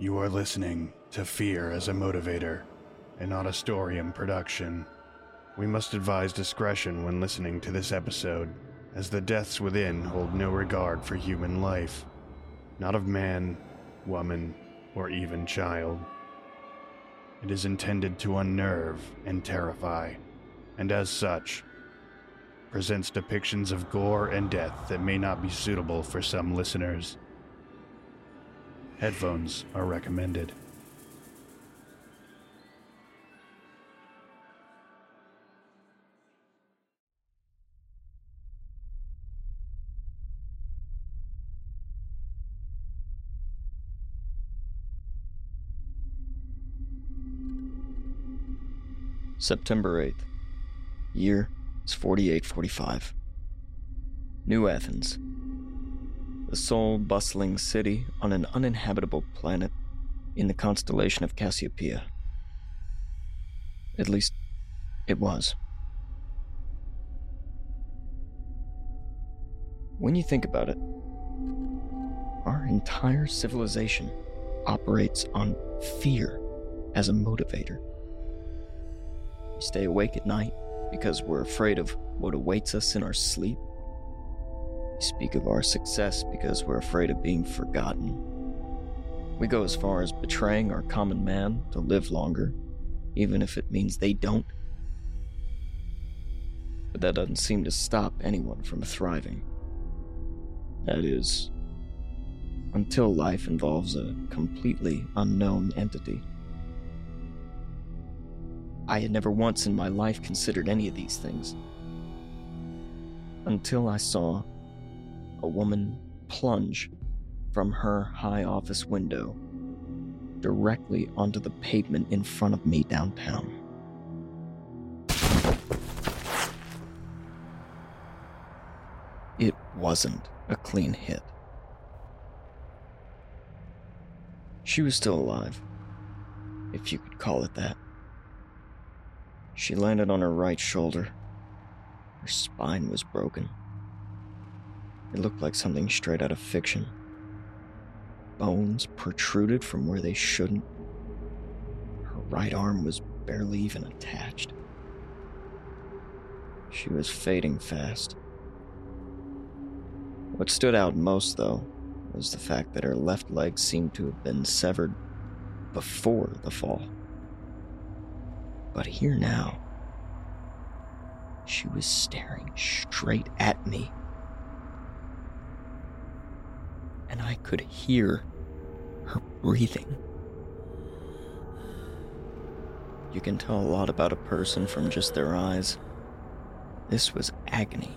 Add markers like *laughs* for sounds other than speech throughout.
You are listening to Fear as a Motivator, an Audistorium production. We must advise discretion when listening to this episode, as the deaths within hold no regard for human life, not of man, woman, or even child. It is intended to unnerve and terrify, and as such, presents depictions of gore and death that may not be suitable for some listeners. Headphones are recommended. September 8th. Year is 4845. New Athens. The sole bustling city on an uninhabitable planet in the constellation of Cassiopeia. At least, it was. When you think about it, our entire civilization operates on fear as a motivator. We stay awake at night because we're afraid of what awaits us in our sleep. We speak of our success because we're afraid of being forgotten. We go as far as betraying our common man to live longer, even if it means they don't. But that doesn't seem to stop anyone from thriving. That is, until life involves a completely unknown entity. I had never once in my life considered any of these things. Until I saw a woman plunge from her high office window directly onto the pavement in front of me downtown. It wasn't a clean hit. She was still alive, if you could call it that. She landed on her right shoulder. Her spine was broken. It looked like something straight out of fiction. Bones protruded from where they shouldn't. Her right arm was barely even attached. She was fading fast. What stood out most, though, was the fact that her left leg seemed to have been severed before the fall. But here now, she was staring straight at me. And I could hear her breathing. You can tell a lot about a person from just their eyes. This was agony.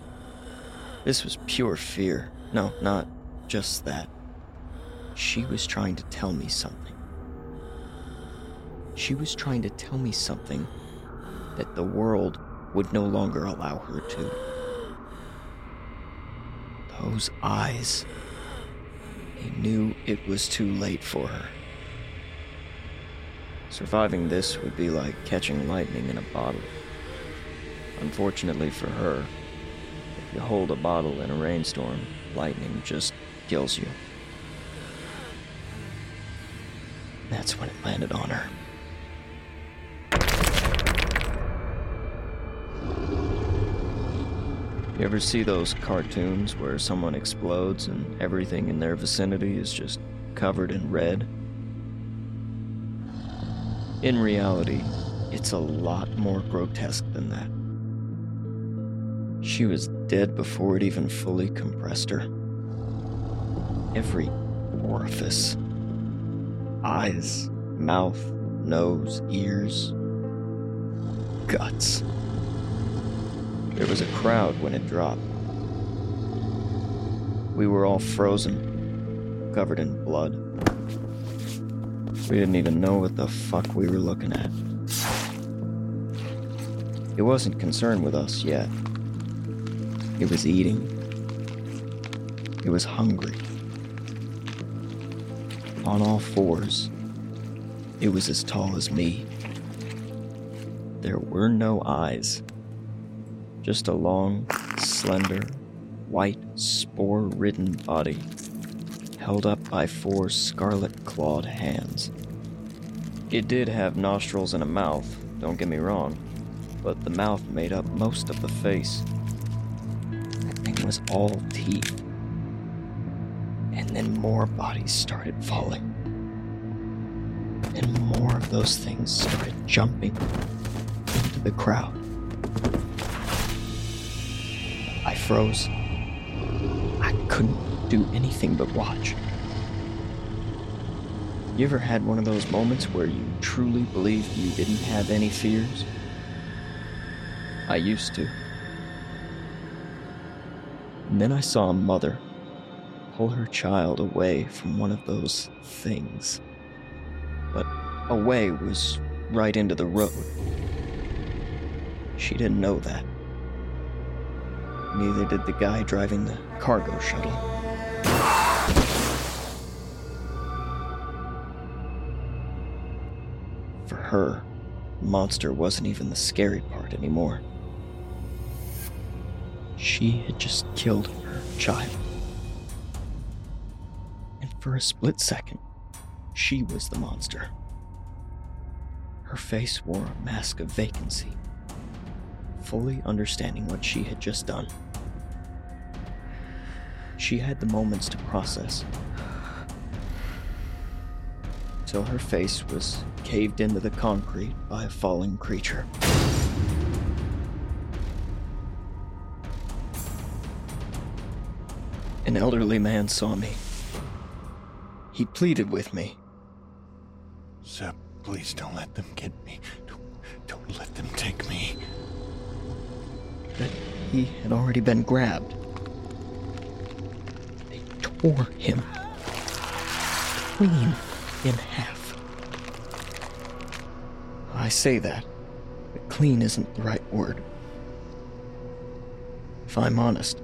This was pure fear. No, not just that. She was trying to tell me something. She was trying to tell me something that the world would no longer allow her to. Those eyes. He knew it was too late for her. Surviving this would be like catching lightning in a bottle. Unfortunately for her, if you hold a bottle in a rainstorm, lightning just kills you. That's when it landed on her. You ever see those cartoons where someone explodes and everything in their vicinity is just covered in red? In reality, it's a lot more grotesque than that. She was dead before it even fully compressed her. Every orifice eyes, mouth, nose, ears, guts. There was a crowd when it dropped. We were all frozen, covered in blood. We didn't even know what the fuck we were looking at. It wasn't concerned with us yet. It was eating. It was hungry. On all fours, it was as tall as me. There were no eyes just a long, slender, white, spore ridden body held up by four scarlet clawed hands. It did have nostrils and a mouth, don't get me wrong, but the mouth made up most of the face. That thing was all teeth. And then more bodies started falling. And more of those things started jumping into the crowd. Froze. I couldn't do anything but watch. You ever had one of those moments where you truly believed you didn't have any fears? I used to. And then I saw a mother pull her child away from one of those things. But away was right into the road. She didn't know that. Neither did the guy driving the cargo shuttle. For her, monster wasn't even the scary part anymore. She had just killed her child. And for a split second, she was the monster. Her face wore a mask of vacancy, fully understanding what she had just done. She had the moments to process. Till her face was caved into the concrete by a falling creature. An elderly man saw me. He pleaded with me. Sep, please don't let them get me. Don't, don't let them take me. He had already been grabbed. They tore him clean in half. I say that, but clean isn't the right word. If I'm honest,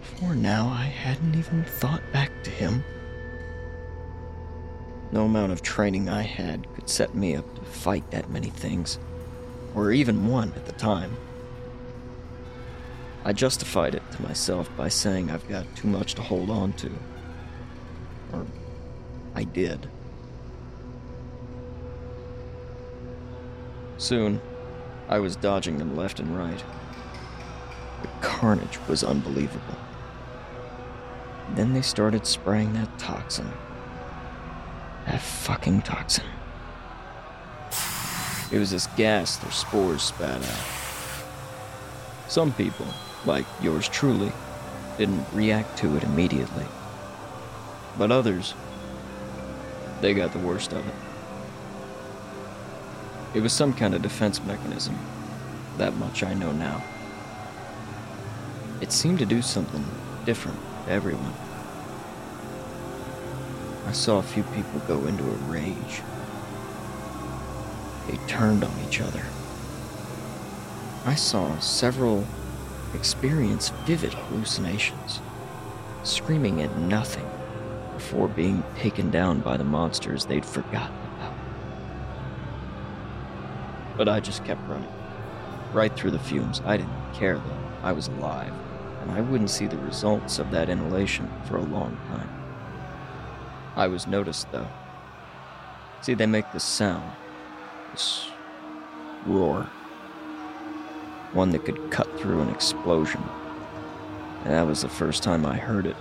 before now I hadn't even thought back to him. No amount of training I had could set me up to fight that many things, or even one at the time. I justified it to myself by saying I've got too much to hold on to. Or I did. Soon, I was dodging them left and right. The carnage was unbelievable. Then they started spraying that toxin. That fucking toxin. It was this gas their spores spat out. Some people, like yours truly, didn't react to it immediately. But others, they got the worst of it. It was some kind of defense mechanism. That much I know now. It seemed to do something different to everyone. I saw a few people go into a rage. They turned on each other. I saw several experience vivid hallucinations, screaming at nothing before being taken down by the monsters they'd forgotten about. But I just kept running, right through the fumes. I didn't care though. I was alive, and I wouldn't see the results of that inhalation for a long time. I was noticed though. See, they make this sound, this roar, one that could cut through an explosion. And that was the first time I heard it.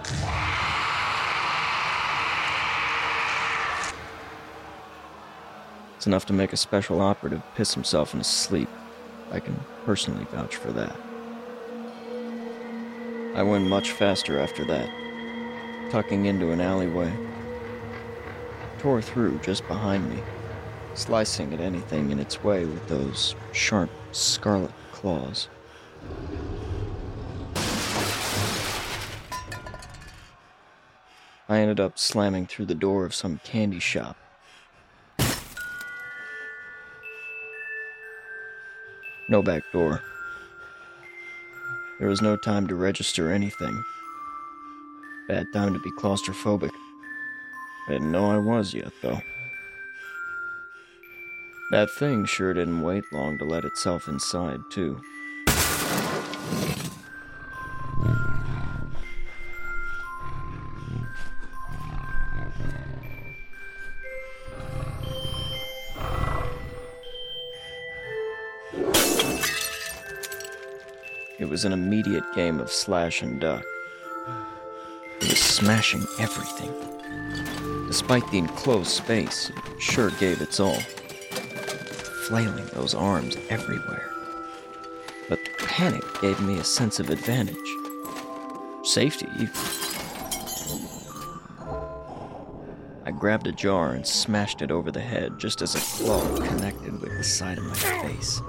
It's enough to make a special operative piss himself in his sleep. I can personally vouch for that. I went much faster after that, tucking into an alleyway. Tore through just behind me, slicing at anything in its way with those sharp scarlet claws. I ended up slamming through the door of some candy shop. No back door. There was no time to register anything. Bad time to be claustrophobic. I didn't know I was yet, though. That thing sure didn't wait long to let itself inside, too. It was an immediate game of slash and duck. It was smashing everything. Despite the enclosed space, it sure gave its all. Flailing those arms everywhere. But panic gave me a sense of advantage. Safety, I grabbed a jar and smashed it over the head just as a claw connected with the side of my face.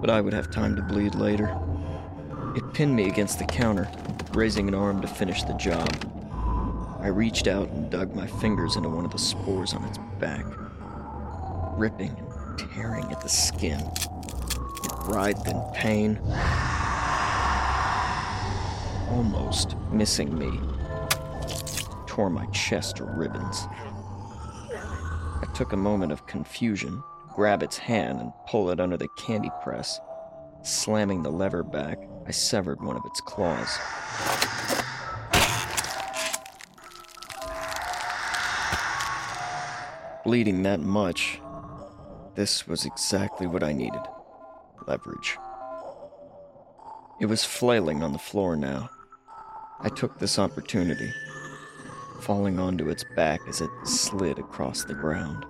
But I would have time to bleed later. It pinned me against the counter, raising an arm to finish the job. I reached out and dug my fingers into one of the spores on its back, ripping and tearing at the skin. It writhed in pain, almost missing me. Tore my chest to ribbons. I took a moment of confusion, grab its hand, and pull it under the candy press. Slamming the lever back, I severed one of its claws. Bleeding that much, this was exactly what I needed leverage. It was flailing on the floor now. I took this opportunity, falling onto its back as it slid across the ground.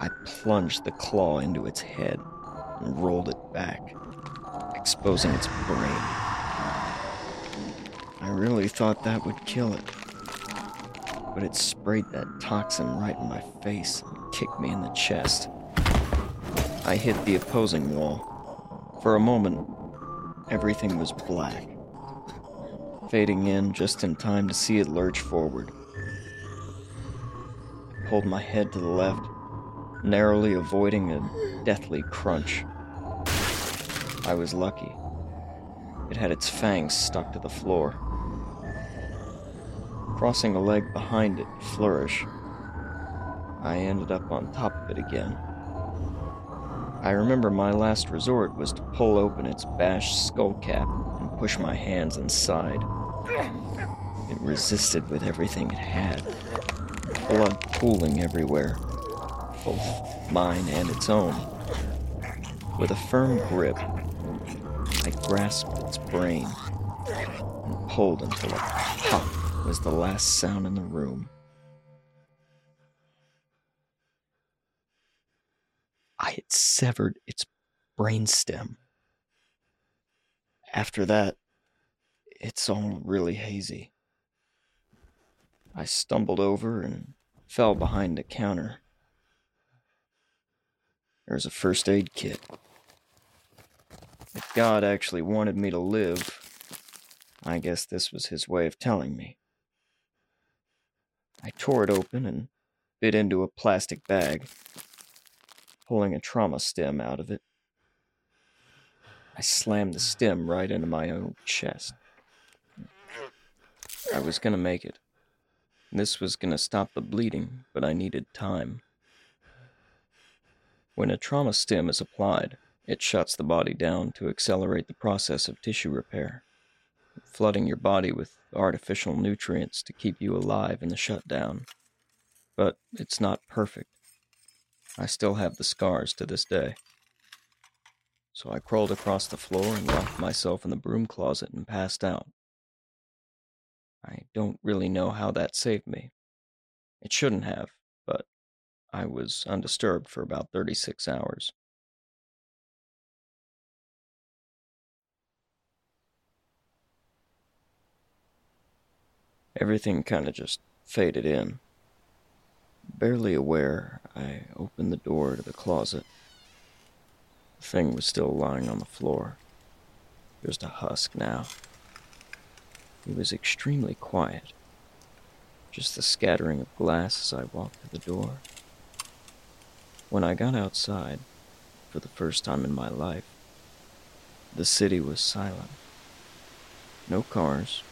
I plunged the claw into its head and rolled it back, exposing its brain. I really thought that would kill it, but it sprayed that toxin right in my face and kicked me in the chest. I hit the opposing wall. For a moment, everything was black, fading in just in time to see it lurch forward. I pulled my head to the left, narrowly avoiding a deathly crunch. I was lucky. It had its fangs stuck to the floor. Crossing a leg behind it flourish, I ended up on top of it again. I remember my last resort was to pull open its bashed skull cap and push my hands inside. It resisted with everything it had, blood pooling everywhere, both mine and its own. With a firm grip, I grasped its brain and pulled until it pop was the last sound in the room. I had severed its brainstem. After that, it's all really hazy. I stumbled over and fell behind the counter. There's a first aid kit. If God actually wanted me to live, I guess this was his way of telling me. I tore it open and bit into a plastic bag, pulling a trauma stem out of it. I slammed the stem right into my own chest. I was gonna make it. This was gonna stop the bleeding, but I needed time. When a trauma stem is applied, it shuts the body down to accelerate the process of tissue repair, flooding your body with artificial nutrients to keep you alive in the shutdown. But it's not perfect. I still have the scars to this day. So I crawled across the floor and locked myself in the broom closet and passed out. I don't really know how that saved me. It shouldn't have, but I was undisturbed for about 36 hours. Everything kind of just faded in. Barely aware, I opened the door to the closet. The thing was still lying on the floor, just a husk now. It was extremely quiet, just the scattering of glass as I walked to the door. When I got outside, for the first time in my life, the city was silent. No cars,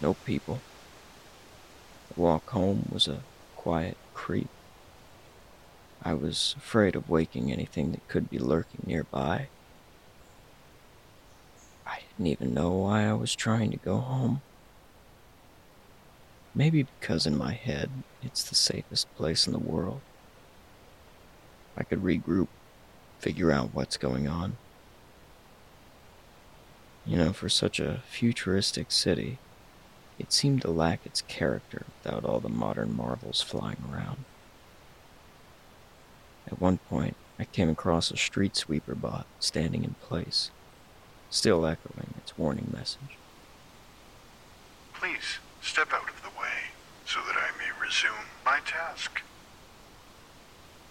no people. Walk home was a quiet creep. I was afraid of waking anything that could be lurking nearby. I didn't even know why I was trying to go home. Maybe because in my head, it's the safest place in the world. I could regroup, figure out what's going on. You know, for such a futuristic city, it seemed to lack its character without all the modern marvels flying around. At one point, I came across a street sweeper bot standing in place, still echoing its warning message. Please step out of the way so that I may resume my task.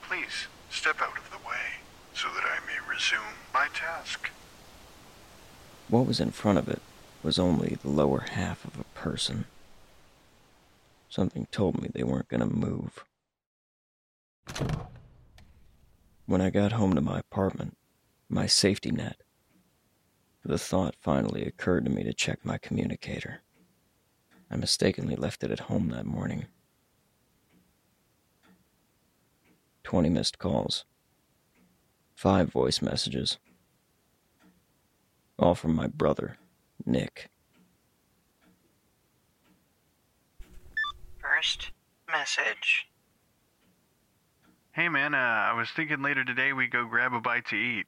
Please step out of the way so that I may resume my task. What was in front of it was only the lower half of a person. Something told me they weren't going to move. When I got home to my apartment, my safety net, the thought finally occurred to me to check my communicator. I mistakenly left it at home that morning. 20 missed calls, five voice messages, all from my brother, Nick. First message. Hey man, uh, I was thinking later today we go grab a bite to eat.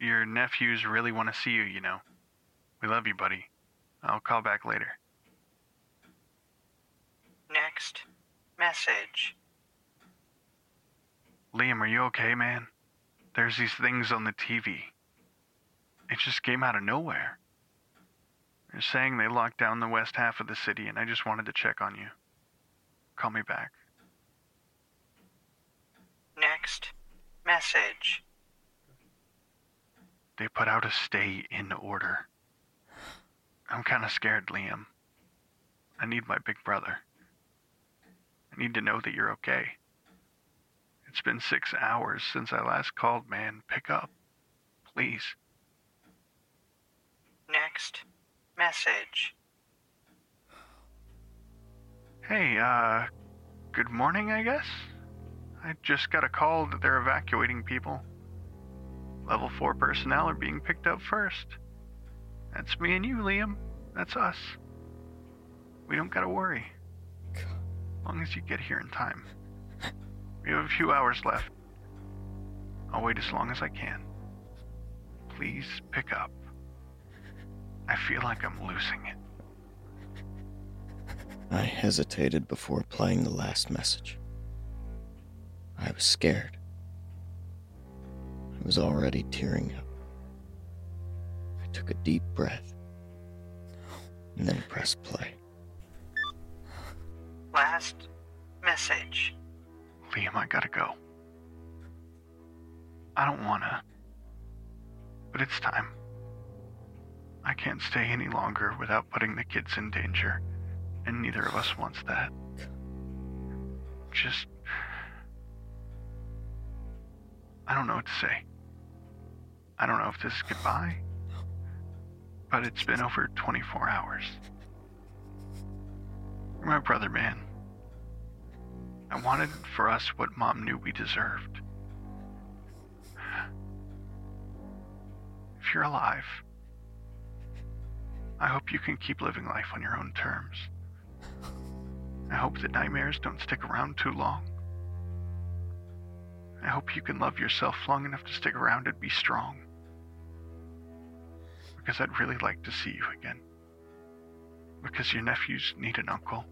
Your nephews really want to see you, you know. We love you, buddy. I'll call back later. Next message. Liam, are you okay, man? There's these things on the TV. It just came out of nowhere. They're saying they locked down the west half of the city, and I just wanted to check on you. Call me back. Next message. They put out a stay in order. I'm kind of scared, Liam. I need my big brother. I need to know that you're okay. It's been six hours since I last called, man. Pick up. Please. Next message. Hey, uh, good morning, I guess? I just got a call that they're evacuating people. Level 4 personnel are being picked up first. That's me and you, Liam. That's us. We don't gotta worry. As long as you get here in time. We have a few hours left. I'll wait as long as I can. Please pick up. I feel like I'm losing it. I hesitated before playing the last message. I was scared. I was already tearing up. I took a deep breath and then pressed play. Last message. Liam, I gotta go. I don't wanna. But it's time. I can't stay any longer without putting the kids in danger, and neither of us wants that. Just. I don't know what to say. I don't know if this is goodbye, but it's been over 24 hours. You're my brother, man. I wanted for us what Mom knew we deserved. If you're alive, I hope you can keep living life on your own terms. I hope that nightmares don't stick around too long. I hope you can love yourself long enough to stick around and be strong. Because I'd really like to see you again. Because your nephews need an uncle.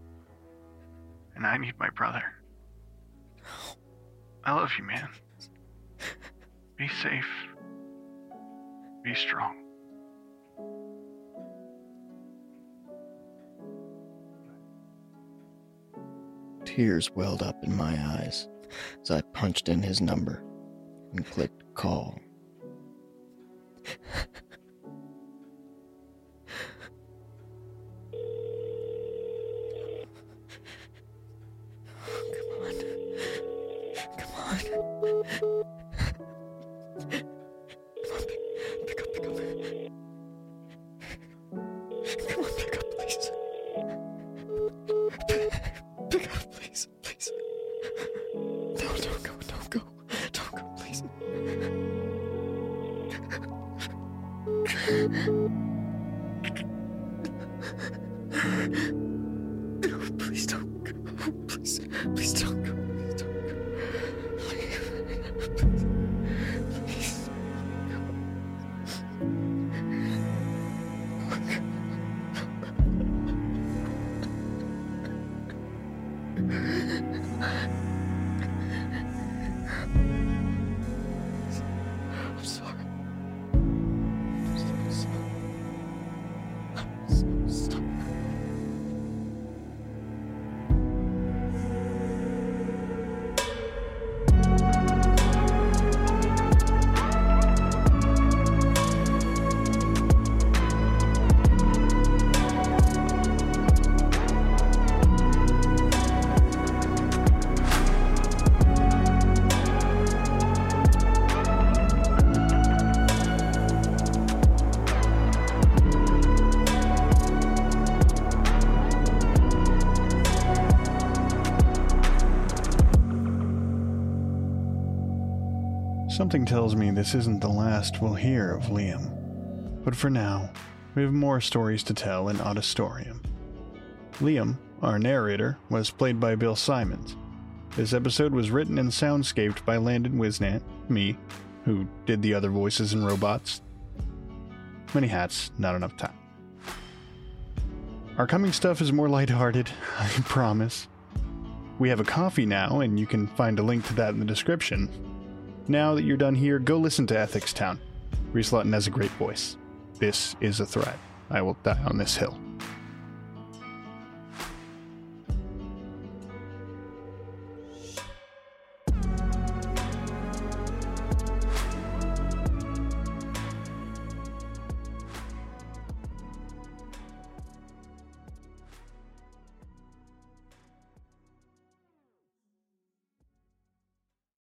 And I need my brother. I love you, man. Be safe. Be strong. Tears welled up in my eyes as I punched in his number and clicked call. Please, don't go. Something tells me this isn't the last we'll hear of Liam. But for now, we have more stories to tell in Audistorium. Liam, our narrator, was played by Bill Symons. This episode was written and soundscaped by Landon Whisnant, me, who did the other voices and robots. Many hats, not enough time. Our coming stuff is more lighthearted, *laughs* I promise. We have a Ko-Fi now, and you can find a link to that in the description. Now that you're done here, go listen to Ethics Town. Reese Lutton has a great voice. This is a threat. I will die on this hill.